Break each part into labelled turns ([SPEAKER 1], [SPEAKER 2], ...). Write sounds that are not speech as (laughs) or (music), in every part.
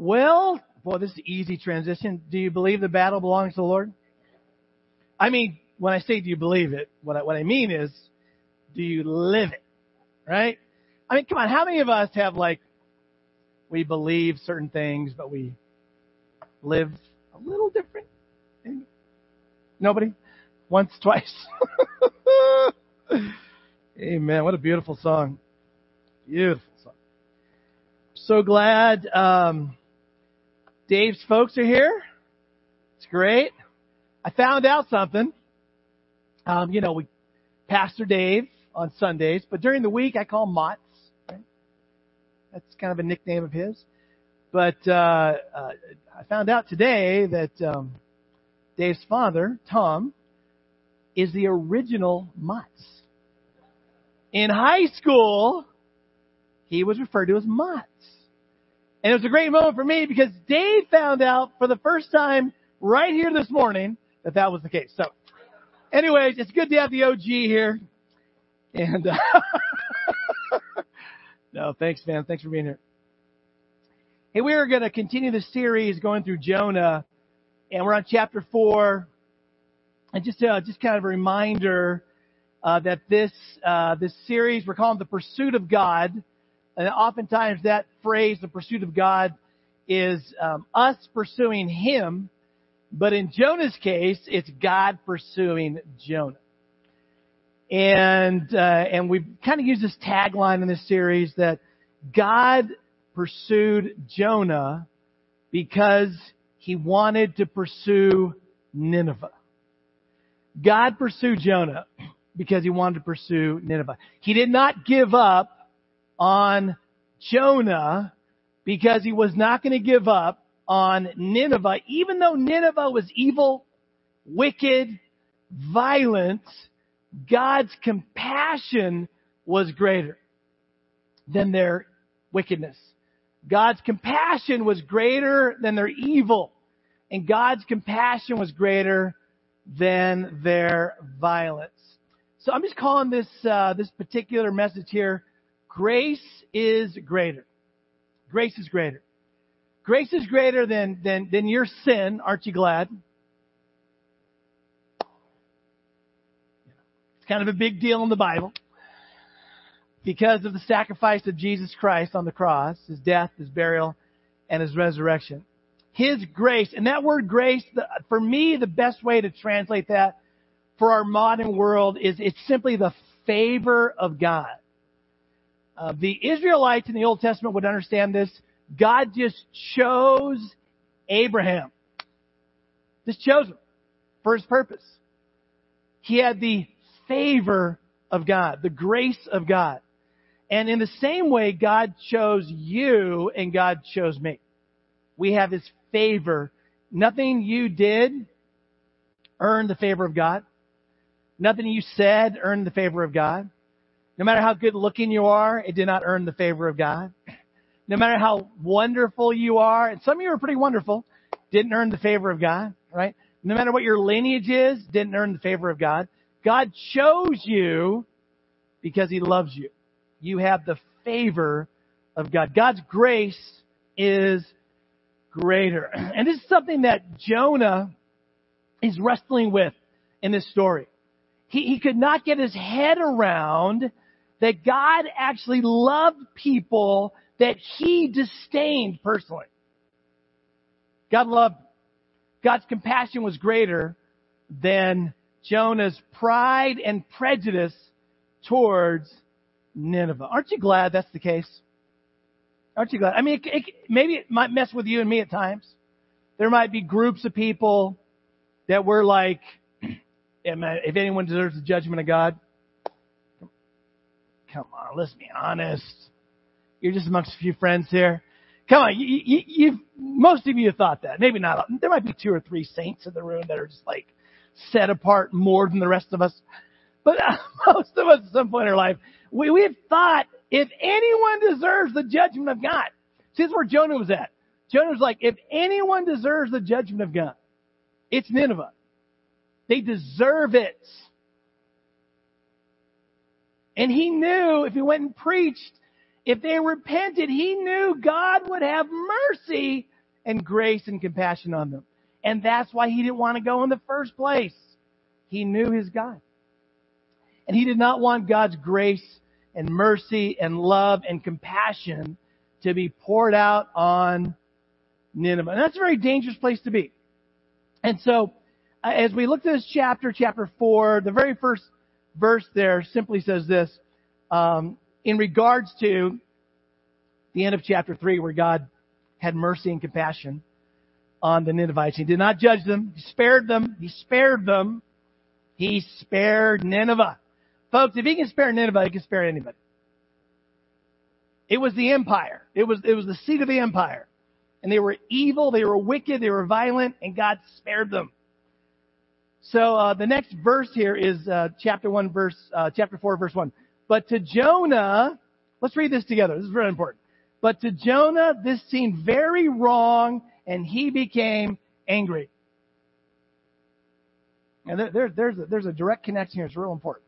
[SPEAKER 1] Well, boy, this is easy transition. Do you believe the battle belongs to the Lord? I mean, when I say do you believe it, what I, what I mean is, do you live it? Right? I mean, come on, how many of us have like, we believe certain things, but we live a little different? Nobody? Once, twice. (laughs) Amen. What a beautiful song. Beautiful song. So glad um, Dave's folks are here. It's great. I found out something. Um, you know, we Pastor Dave on Sundays, but during the week I call him Motts. Right? That's kind of a nickname of his. But uh, uh, I found out today that um, Dave's father, Tom, is the original Motts. In high school, he was referred to as Motts. And it was a great moment for me because Dave found out for the first time right here this morning that that was the case. So, anyways, it's good to have the OG here. And, uh, (laughs) no, thanks, man. Thanks for being here. Hey, we are going to continue the series going through Jonah, and we're on chapter four. And just, uh, just kind of a reminder uh, that this uh, this series we're calling the pursuit of God, and oftentimes that phrase, the pursuit of God, is um, us pursuing Him, but in Jonah's case, it's God pursuing Jonah. And uh, and we've kind of used this tagline in this series that God pursued Jonah because he wanted to pursue Nineveh. God pursued Jonah because he wanted to pursue Nineveh. He did not give up on Jonah because he was not going to give up on Nineveh, even though Nineveh was evil, wicked, violent, God's compassion was greater than their wickedness. God's compassion was greater than their evil. And God's compassion was greater than their violence. So I'm just calling this uh, this particular message here, grace is greater. Grace is greater. Grace is greater than than than your sin. Aren't you glad? It's kind of a big deal in the Bible because of the sacrifice of Jesus Christ on the cross, His death, His burial, and His resurrection. His grace. And that word grace, for me, the best way to translate that for our modern world is it's simply the favor of God. Uh, the Israelites in the Old Testament would understand this. God just chose Abraham. Just chose him for his purpose. He had the favor of God, the grace of God. And in the same way, God chose you and God chose me. We have his favor. Nothing you did earned the favor of God. Nothing you said earned the favor of God. No matter how good looking you are, it did not earn the favor of God. No matter how wonderful you are, and some of you are pretty wonderful, didn't earn the favor of God, right? No matter what your lineage is, didn't earn the favor of God. God chose you because He loves you. You have the favor of God. God's grace is greater. (clears throat) And this is something that Jonah is wrestling with in this story. He, he could not get his head around that God actually loved people that he disdained personally. God loved. God's compassion was greater than Jonah's pride and prejudice towards Nineveh. Aren't you glad that's the case? Aren't you glad? I mean, it, it, maybe it might mess with you and me at times. There might be groups of people that we're like, (clears throat) if anyone deserves the judgment of God, come on, let's be honest. You're just amongst a few friends here. Come on, you, you, you've, most of you have thought that. Maybe not. There might be two or three saints in the room that are just like set apart more than the rest of us. But uh, (laughs) most of us at some point in our life, we, we've thought if anyone deserves the judgment of God, see, this is where Jonah was at. Jonah was like, if anyone deserves the judgment of God, it's Nineveh. They deserve it. And he knew if he went and preached if they repented, he knew God would have mercy and grace and compassion on them. And that's why he didn't want to go in the first place. He knew his God. And he did not want God's grace and mercy and love and compassion to be poured out on Nineveh. And that's a very dangerous place to be. And so, uh, as we look at this chapter, chapter 4, the very first verse there simply says this, um, in regards to the end of chapter 3 where God had mercy and compassion on the Ninevites. He did not judge them. He spared them. He spared them. He spared Nineveh. Folks, if he can spare Nineveh, he can spare anybody. It was the empire. It was, it was the seat of the empire. And they were evil, they were wicked, they were violent, and God spared them. So uh, the next verse here is uh, chapter one, verse uh, chapter four, verse one. But to Jonah, let's read this together. This is very important. But to Jonah, this seemed very wrong, and he became angry. And there, there, there's a, there's a direct connection here. It's real important.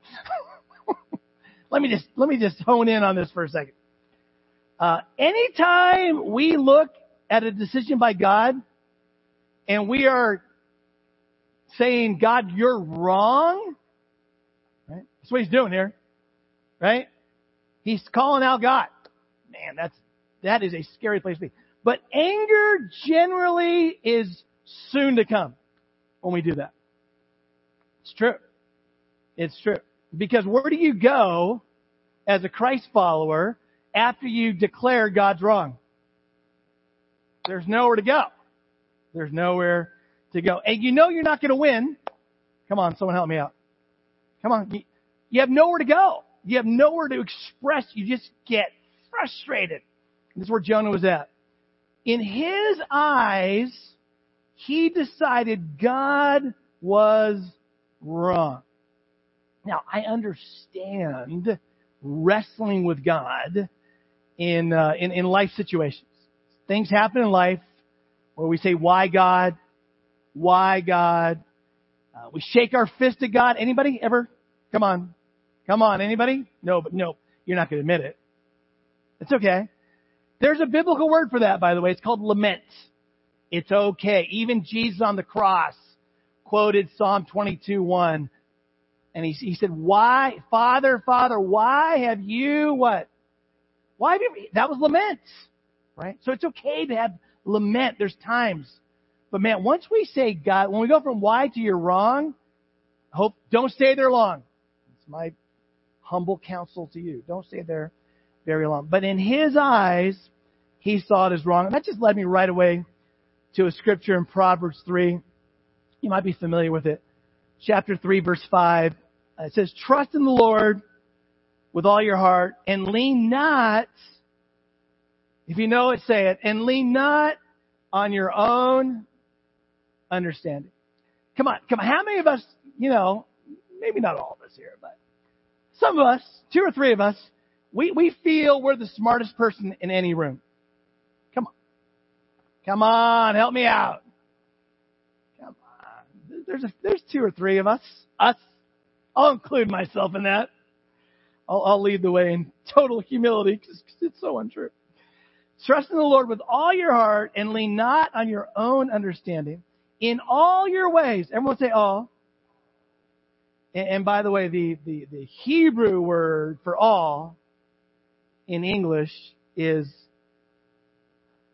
[SPEAKER 1] (laughs) let me just let me just hone in on this for a second. Uh, anytime we look at a decision by God and we are saying, God, you're wrong, right? That's what he's doing here, right? He's calling out God. Man, that's, that is a scary place to be. But anger generally is soon to come when we do that. It's true. It's true. Because where do you go as a Christ follower after you declare God's wrong? There's nowhere to go. There's nowhere to go. And you know you're not going to win. Come on, someone help me out. Come on. You, have nowhere to go. You have nowhere to express. You just get frustrated. This is where Jonah was at. In his eyes, he decided God was wrong. Now, I understand wrestling with God in, uh, in, in life situations. Things happen in life where we say, why God? Why God? Uh, we shake our fist at God. Anybody ever? Come on. Come on. Anybody? No, but no, you're not going to admit it. It's okay. There's a biblical word for that, by the way. It's called lament. It's okay. Even Jesus on the cross quoted Psalm 22, 1. And he, he said, why, Father, Father, why have you what? Why have you, that was lament right? So it's okay to have lament. There's times. But man, once we say God, when we go from why to you're wrong, hope, don't stay there long. It's my humble counsel to you. Don't stay there very long. But in his eyes, he saw it as wrong. And that just led me right away to a scripture in Proverbs 3. You might be familiar with it. Chapter 3 verse 5. Uh, it says, trust in the Lord with all your heart and lean not if you know it, say it. And lean not on your own understanding. Come on, come on. How many of us, you know, maybe not all of us here, but some of us, two or three of us, we, we feel we're the smartest person in any room. Come on. Come on, help me out. Come on. There's a, there's two or three of us. Us. I'll include myself in that. I'll, I'll lead the way in total humility because it's so untrue. Trust in the Lord with all your heart and lean not on your own understanding. In all your ways. Everyone say all. And, and by the way, the, the, the Hebrew word for all in English is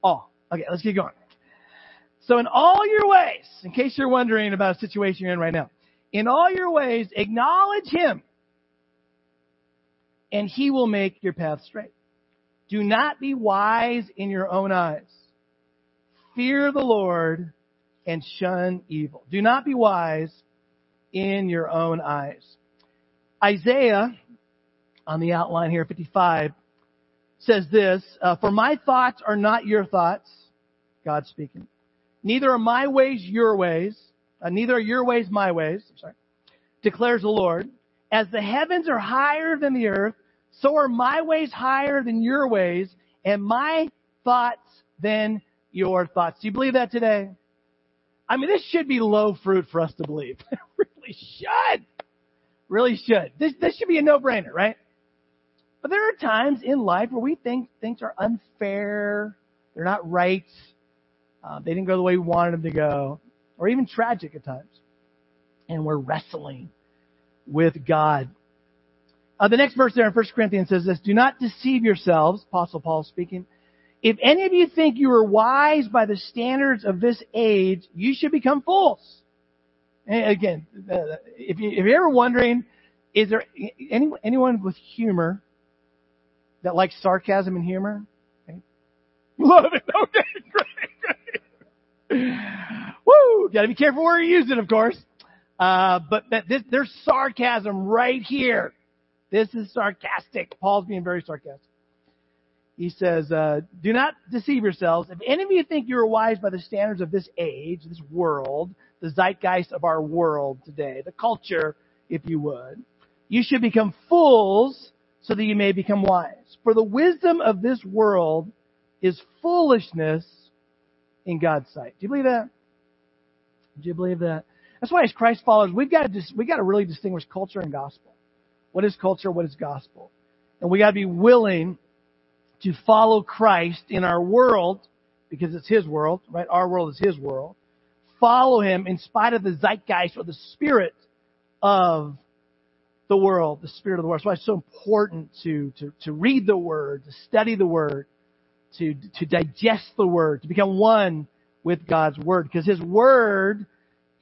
[SPEAKER 1] all. Okay, let's keep going. So in all your ways, in case you're wondering about a situation you're in right now, in all your ways, acknowledge Him and He will make your path straight. Do not be wise in your own eyes. Fear the Lord and shun evil. Do not be wise in your own eyes. Isaiah, on the outline here, 55, says this, uh, For my thoughts are not your thoughts, God speaking. Neither are my ways your ways, uh, neither are your ways my ways, I'm sorry, declares the Lord. As the heavens are higher than the earth, so are my ways higher than your ways, and my thoughts than your thoughts. Do you believe that today? I mean, this should be low fruit for us to believe. (laughs) really should. Really should. This, this should be a no-brainer, right? But there are times in life where we think things are unfair, they're not right, uh, they didn't go the way we wanted them to go, or even tragic at times. And we're wrestling with God. Uh, the next verse there in 1 Corinthians says this, Do not deceive yourselves, Apostle Paul speaking. If any of you think you are wise by the standards of this age, you should become fools. And again, uh, if, you, if you're ever wondering, is there any, anyone with humor that likes sarcasm and humor? (laughs) Love it. Okay, great, great. Woo! Got to be careful where you use it, of course. Uh, but that this, there's sarcasm right here. This is sarcastic. Paul's being very sarcastic. He says, uh, "Do not deceive yourselves. If any of you think you are wise by the standards of this age, this world, the zeitgeist of our world today, the culture, if you would, you should become fools so that you may become wise. For the wisdom of this world is foolishness in God's sight. Do you believe that? Do you believe that? That's why as Christ followers, we've got to dis- we got to really distinguish culture and gospel. What is culture? What is gospel? And we got to be willing to follow Christ in our world because it's His world, right? Our world is His world. Follow Him in spite of the zeitgeist or the spirit of the world, the spirit of the world. That's why it's so important to, to, to read the Word, to study the Word, to, to digest the Word, to become one with God's Word. Because His Word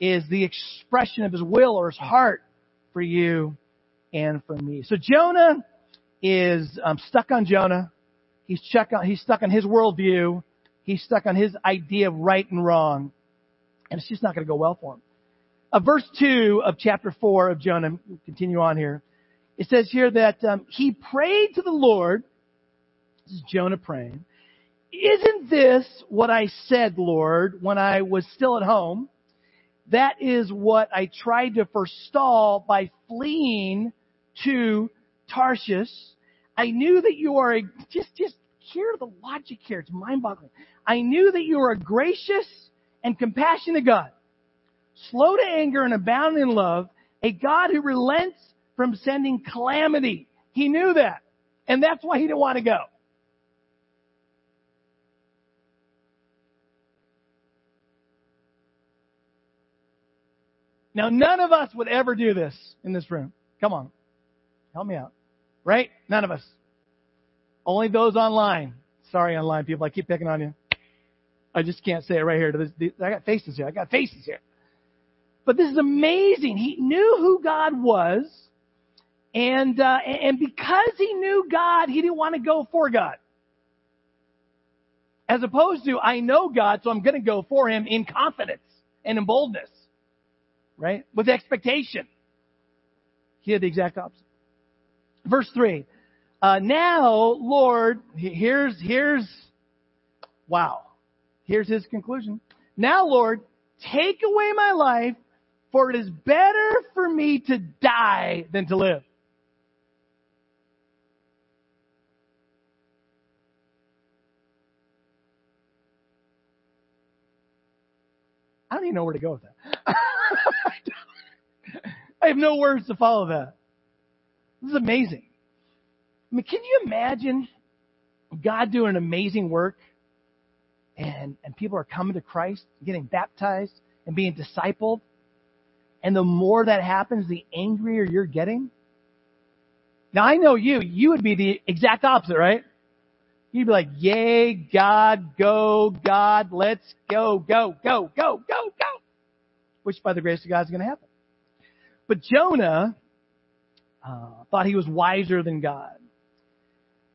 [SPEAKER 1] is the expression of His will or His heart for you and for me. So Jonah is um, stuck on Jonah. He's, stuck on, he's stuck on his worldview. He's stuck on his idea of right and wrong. And it's just not going to go well for him. Uh, verse 2 of chapter 4 of Jonah, we'll continue on here. It says here that um, he prayed to the Lord. This is Jonah praying. Isn't this what I said, Lord, when I was still at home? That is what I tried to forestall by fleeing to Tarshish. I knew that you are a, just, just hear the logic here. It's mind boggling. I knew that you are a gracious and compassionate God, slow to anger and abounding in love, a God who relents from sending calamity. He knew that. And that's why he didn't want to go. Now, none of us would ever do this in this room. Come on. Help me out. Right? None of us. Only those online. Sorry, online people. I keep picking on you. I just can't say it right here. I got faces here. I got faces here. But this is amazing. He knew who God was, and uh, and because he knew God, he didn't want to go for God. As opposed to, I know God, so I'm going to go for Him in confidence and in boldness, right? With expectation. He had the exact opposite. Verse three. Uh, now, Lord, here's here's wow. Here's his conclusion. Now, Lord, take away my life, for it is better for me to die than to live. I don't even know where to go with that. (laughs) I have no words to follow that. This is amazing. I mean, can you imagine God doing an amazing work and, and people are coming to Christ, getting baptized and being discipled? And the more that happens, the angrier you're getting. Now I know you, you would be the exact opposite, right? You'd be like, yay, God, go, God, let's go, go, go, go, go, go. Which by the grace of God is going to happen. But Jonah uh, thought he was wiser than God.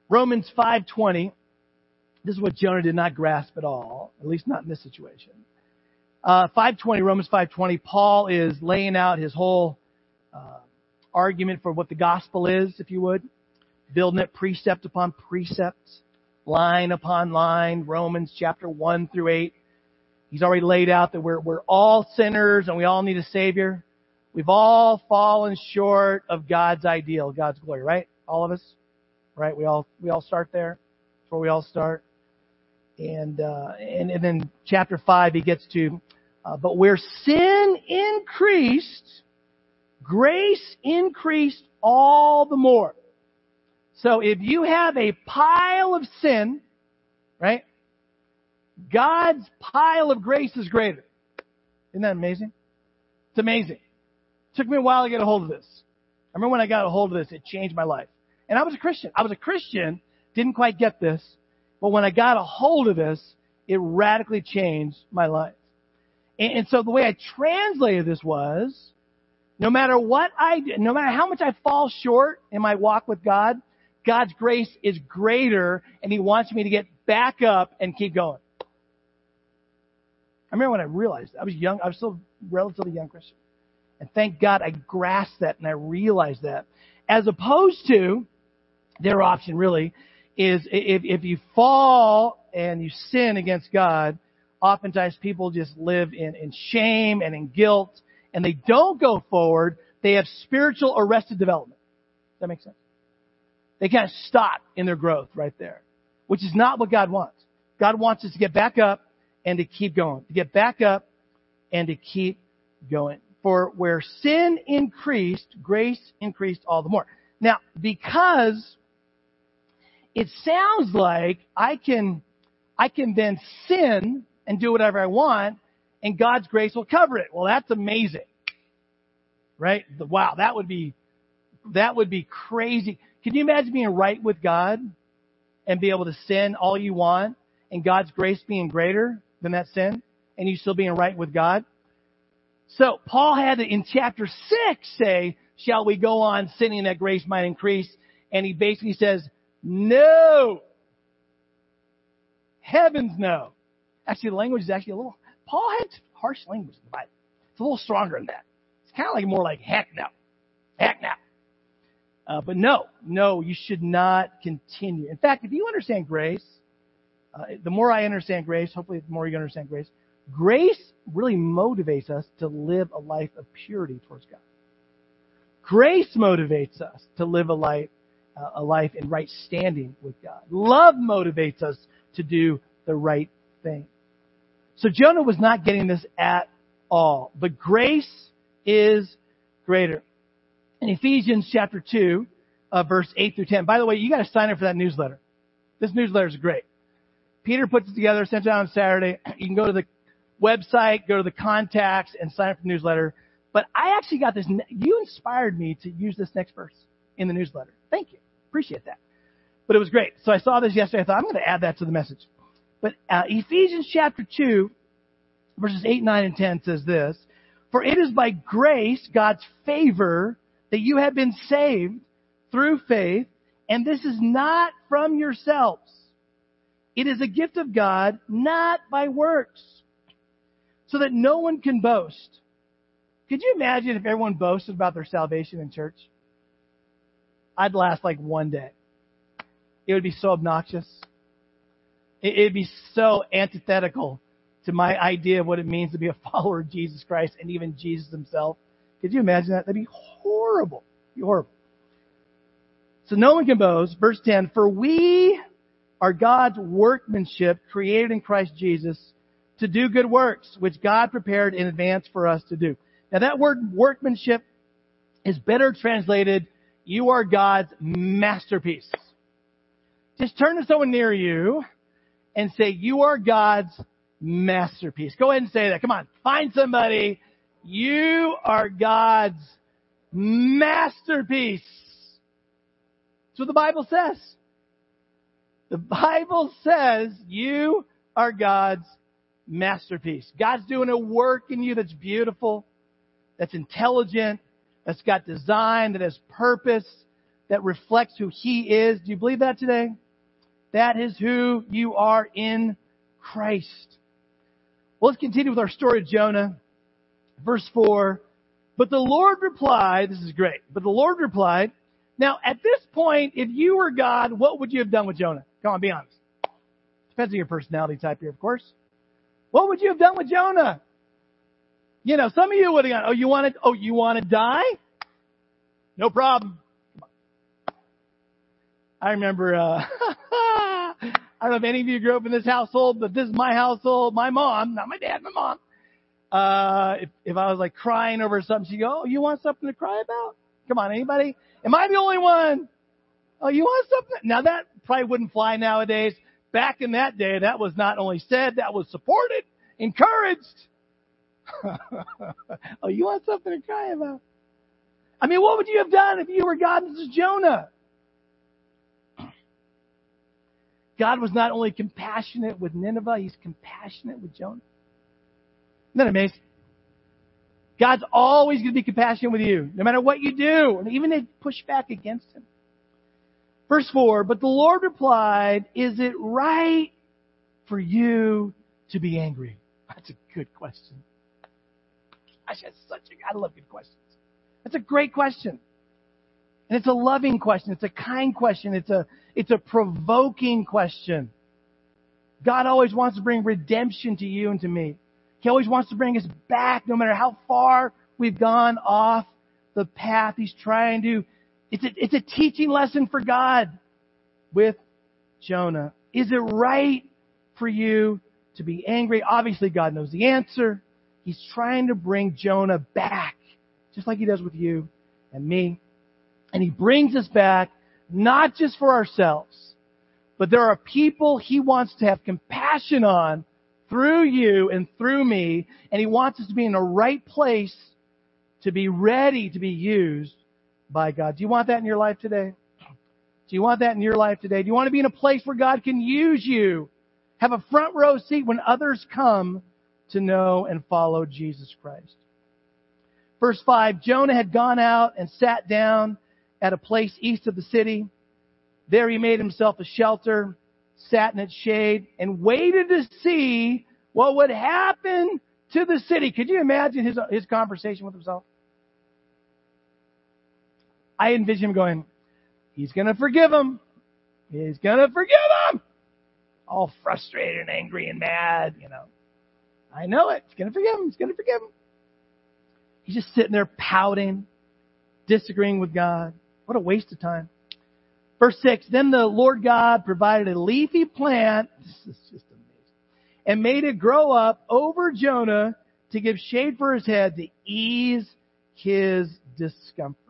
[SPEAKER 1] Romans 5:20. This is what Jonah did not grasp at all, at least not in this situation. Uh, 5:20, Romans 5:20. Paul is laying out his whole uh, argument for what the gospel is, if you would, building it precept upon precept, line upon line. Romans chapter one through eight. He's already laid out that we're we're all sinners and we all need a savior. We've all fallen short of God's ideal, God's glory, right? All of us, right? We all we all start there. That's where we all start. And uh, and, and then chapter five, he gets to, uh, but where sin increased, grace increased all the more, So if you have a pile of sin, right? God's pile of grace is greater. Isn't that amazing? It's amazing. Took me a while to get a hold of this. I remember when I got a hold of this, it changed my life. And I was a Christian. I was a Christian, didn't quite get this, but when I got a hold of this, it radically changed my life. And, and so the way I translated this was, no matter what I no matter how much I fall short in my walk with God, God's grace is greater and He wants me to get back up and keep going. I remember when I realized I was young, I was still relatively young Christian. And thank God I grasped that and I realized that. As opposed to their option really is if, if you fall and you sin against God, oftentimes people just live in, in shame and in guilt and they don't go forward. They have spiritual arrested development. Does that make sense? They kind of stop in their growth right there, which is not what God wants. God wants us to get back up and to keep going, to get back up and to keep going. For where sin increased, grace increased all the more. Now, because it sounds like I can, I can then sin and do whatever I want and God's grace will cover it. Well, that's amazing. Right? Wow, that would be, that would be crazy. Can you imagine being right with God and be able to sin all you want and God's grace being greater than that sin and you still being right with God? So Paul had to, in chapter six, say, shall we go on sinning that grace might increase? And he basically says, no. Heavens no. Actually, the language is actually a little, Paul had harsh language in the Bible. It's a little stronger than that. It's kind of like more like heck no. Heck no. Uh, but no, no, you should not continue. In fact, if you understand grace, uh, the more I understand grace, hopefully the more you understand grace, grace really motivates us to live a life of purity towards God. Grace motivates us to live a life, uh, a life in right standing with God. Love motivates us to do the right thing. So Jonah was not getting this at all. But grace is greater. In Ephesians chapter 2, uh, verse 8 through 10. By the way, you gotta sign up for that newsletter. This newsletter is great. Peter puts it together, sent it out on Saturday. (clears throat) You can go to the website, go to the contacts, and sign up for the newsletter. But I actually got this. You inspired me to use this next verse in the newsletter. Thank you. Appreciate that. But it was great. So I saw this yesterday. I thought I'm going to add that to the message. But uh, Ephesians chapter 2, verses 8, 9, and 10 says this, For it is by grace, God's favor, that you have been saved through faith, and this is not from yourselves. It is a gift of God, not by works, so that no one can boast. Could you imagine if everyone boasted about their salvation in church? I'd last like one day. It would be so obnoxious. It'd be so antithetical to my idea of what it means to be a (laughs) follower of Jesus Christ and even Jesus himself. Could you imagine that? That'd be horrible. Be horrible. So no one can boast. Verse 10, for we are God's workmanship created in Christ Jesus to do good works, which God prepared in advance for us to do. Now that word workmanship is better translated, you are God's masterpiece. Just turn to someone near you and say, you are God's masterpiece. Go ahead and say that. Come on. Find somebody. You are God's masterpiece. That's what the Bible says. The Bible says you are God's masterpiece. God's doing a work in you that's beautiful, that's intelligent, that's got design, that has purpose, that reflects who He is. Do you believe that today? That is who you are in Christ. Well, let's continue with our story of Jonah. Verse 4. But the Lord replied, this is great, but the Lord replied, now at this point, if you were God, what would you have done with Jonah? Come on, be honest. Depends on your personality type here, of course. What would you have done with Jonah? You know, some of you would have gone, oh, you want to, oh, you want to die? No problem. I remember, uh, (laughs) I don't know if any of you grew up in this household, but this is my household. My mom, not my dad, my mom. Uh, if, if I was like crying over something, she'd go, oh, you want something to cry about? Come on, anybody? Am I the only one? Oh, you want something? Now that probably wouldn't fly nowadays. Back in that day, that was not only said, that was supported, encouraged. (laughs) oh, you want something to cry about? I mean, what would you have done if you were God and this is Jonah? God was not only compassionate with Nineveh, He's compassionate with Jonah. Isn't that amazing? God's always going to be compassionate with you, no matter what you do, and even if you push back against Him. Verse 4, but the Lord replied, Is it right for you to be angry? (laughs) That's a good question. Gosh, that's such a, I love good questions. That's a great question. And it's a loving question. It's a kind question. It's a, it's a provoking question. God always wants to bring redemption to you and to me. He always wants to bring us back no matter how far we've gone off the path. He's trying to, it's a, it's a teaching lesson for God with Jonah. Is it right for you to be angry? Obviously God knows the answer. He's trying to bring Jonah back, just like he does with you and me. And he brings us back not just for ourselves, but there are people he wants to have compassion on through you and through me, and he wants us to be in the right place to be ready to be used by God. Do you want that in your life today? Do you want that in your life today? Do you want to be in a place where God can use you? Have a front row seat when others come to know and follow Jesus Christ. Verse 5, Jonah had gone out and sat down at a place east of the city. There he made himself a shelter, sat in its shade, and waited to see what would happen to the city. Could you imagine his, his conversation with himself? I envision him going, he's gonna forgive him. He's gonna forgive him. All frustrated and angry and mad, you know. I know it. He's gonna forgive him. He's gonna forgive him. He's just sitting there pouting, disagreeing with God. What a waste of time. Verse 6, then the Lord God provided a leafy plant, (laughs) this is just amazing, and made it grow up over Jonah to give shade for his head to ease his discomfort.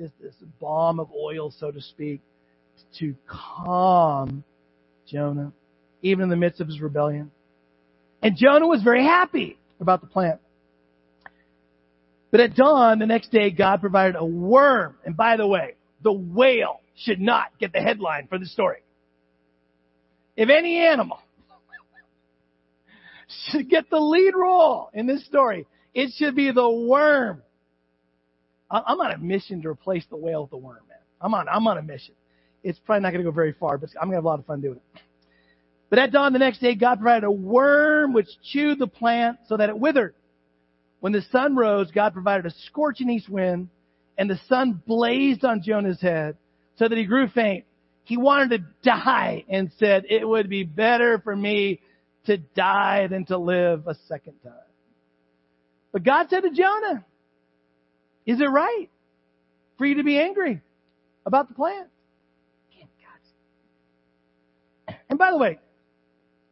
[SPEAKER 1] This, this balm of oil, so to speak, to calm Jonah, even in the midst of his rebellion. And Jonah was very happy about the plant. But at dawn the next day, God provided a worm. And by the way, the whale should not get the headline for the story. If any animal (laughs) should get the lead role in this story, it should be the worm. I'm on a mission to replace the whale with the worm, man. I'm on, I'm on a mission. It's probably not going to go very far, but I'm going to have a lot of fun doing it. But at dawn the next day, God provided a worm which chewed the plant so that it withered. When the sun rose, God provided a scorching east wind, and the sun blazed on Jonah's head so that he grew faint. He wanted to die and said, it would be better for me to die than to live a second time. But God said to Jonah, is it right for you to be angry about the plan? And by the way,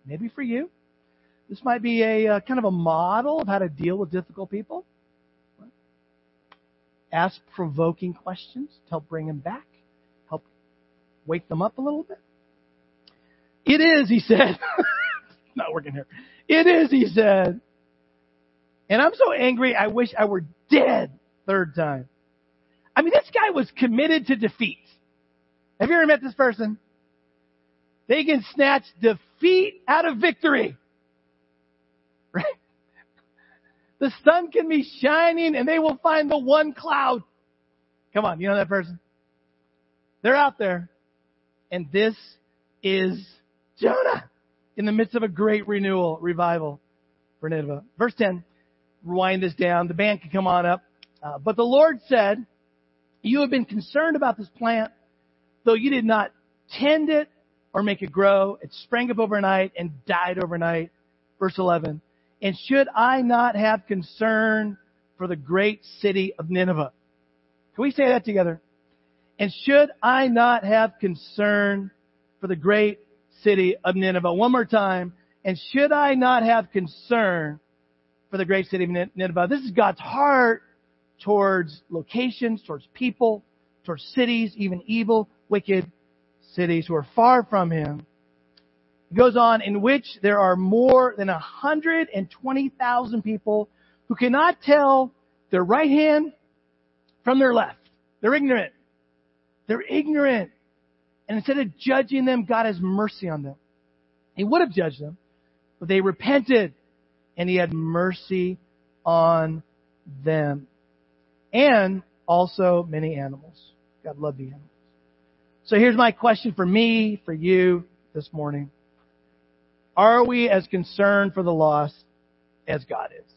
[SPEAKER 1] maybe for you, this might be a uh, kind of a model of how to deal with difficult people. Ask provoking questions to help bring them back, help wake them up a little bit. It is, he said. (laughs) Not working here. It is, he said. And I'm so angry, I wish I were dead. Third time. I mean, this guy was committed to defeat. Have you ever met this person? They can snatch defeat out of victory. (laughs) Right? The sun can be shining and they will find the one cloud. Come on, you know that person? They're out there. And this is Jonah in the midst of a great renewal, revival for Nineveh. Verse 10, rewind this down. The band can come on up. Uh, but the Lord said, you have been concerned about this plant, though you did not tend it or make it grow. It sprang up overnight and died overnight. Verse 11. And should I not have concern for the great city of Nineveh? Can we say that together? And should I not have concern for the great city of Nineveh? One more time. And should I not have concern for the great city of Nineveh? This is God's heart towards locations, towards people, towards cities, even evil wicked cities who are far from him. It goes on, in which there are more than 120,000 people who cannot tell their right hand from their left. They're ignorant. They're ignorant. And instead of judging them, God has mercy on them. He would have judged them, but they repented and he had mercy on them. And also many animals. God loved the animals. So here's my question for me, for you this morning. Are we as concerned for the lost as God is?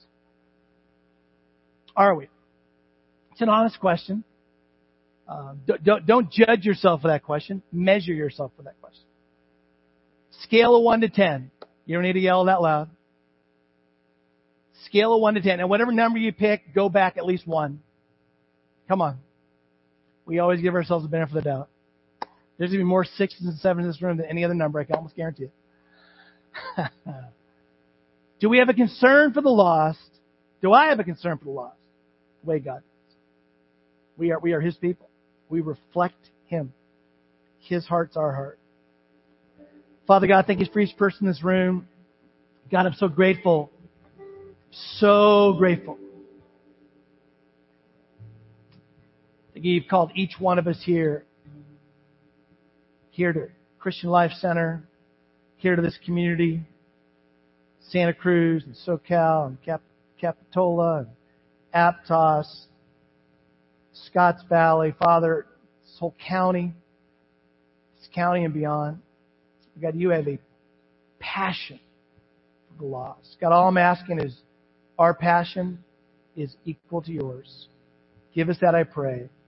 [SPEAKER 1] Are we? It's an honest question. Uh, don't, don't judge yourself for that question. Measure yourself for that question. Scale of 1 to 10. You don't need to yell that loud. Scale of 1 to 10. And whatever number you pick, go back at least one. Come on. We always give ourselves the benefit of the doubt. There's going to be more sixes and sevens in this room than any other number. I can almost guarantee it. (laughs) Do we have a concern for the lost? Do I have a concern for the lost? The way God does. We are, we are His people. We reflect Him. His heart's our heart. Father God, thank you for each person in this room. God, I'm so grateful. So grateful. You've called each one of us here here to Christian Life Center, here to this community, Santa Cruz and Soquel and Cap- Capitola and Aptos, Scotts Valley, Father, this whole county, this county and beyond. God, you have a passion for the lost. God, all I'm asking is our passion is equal to yours. Give us that, I pray.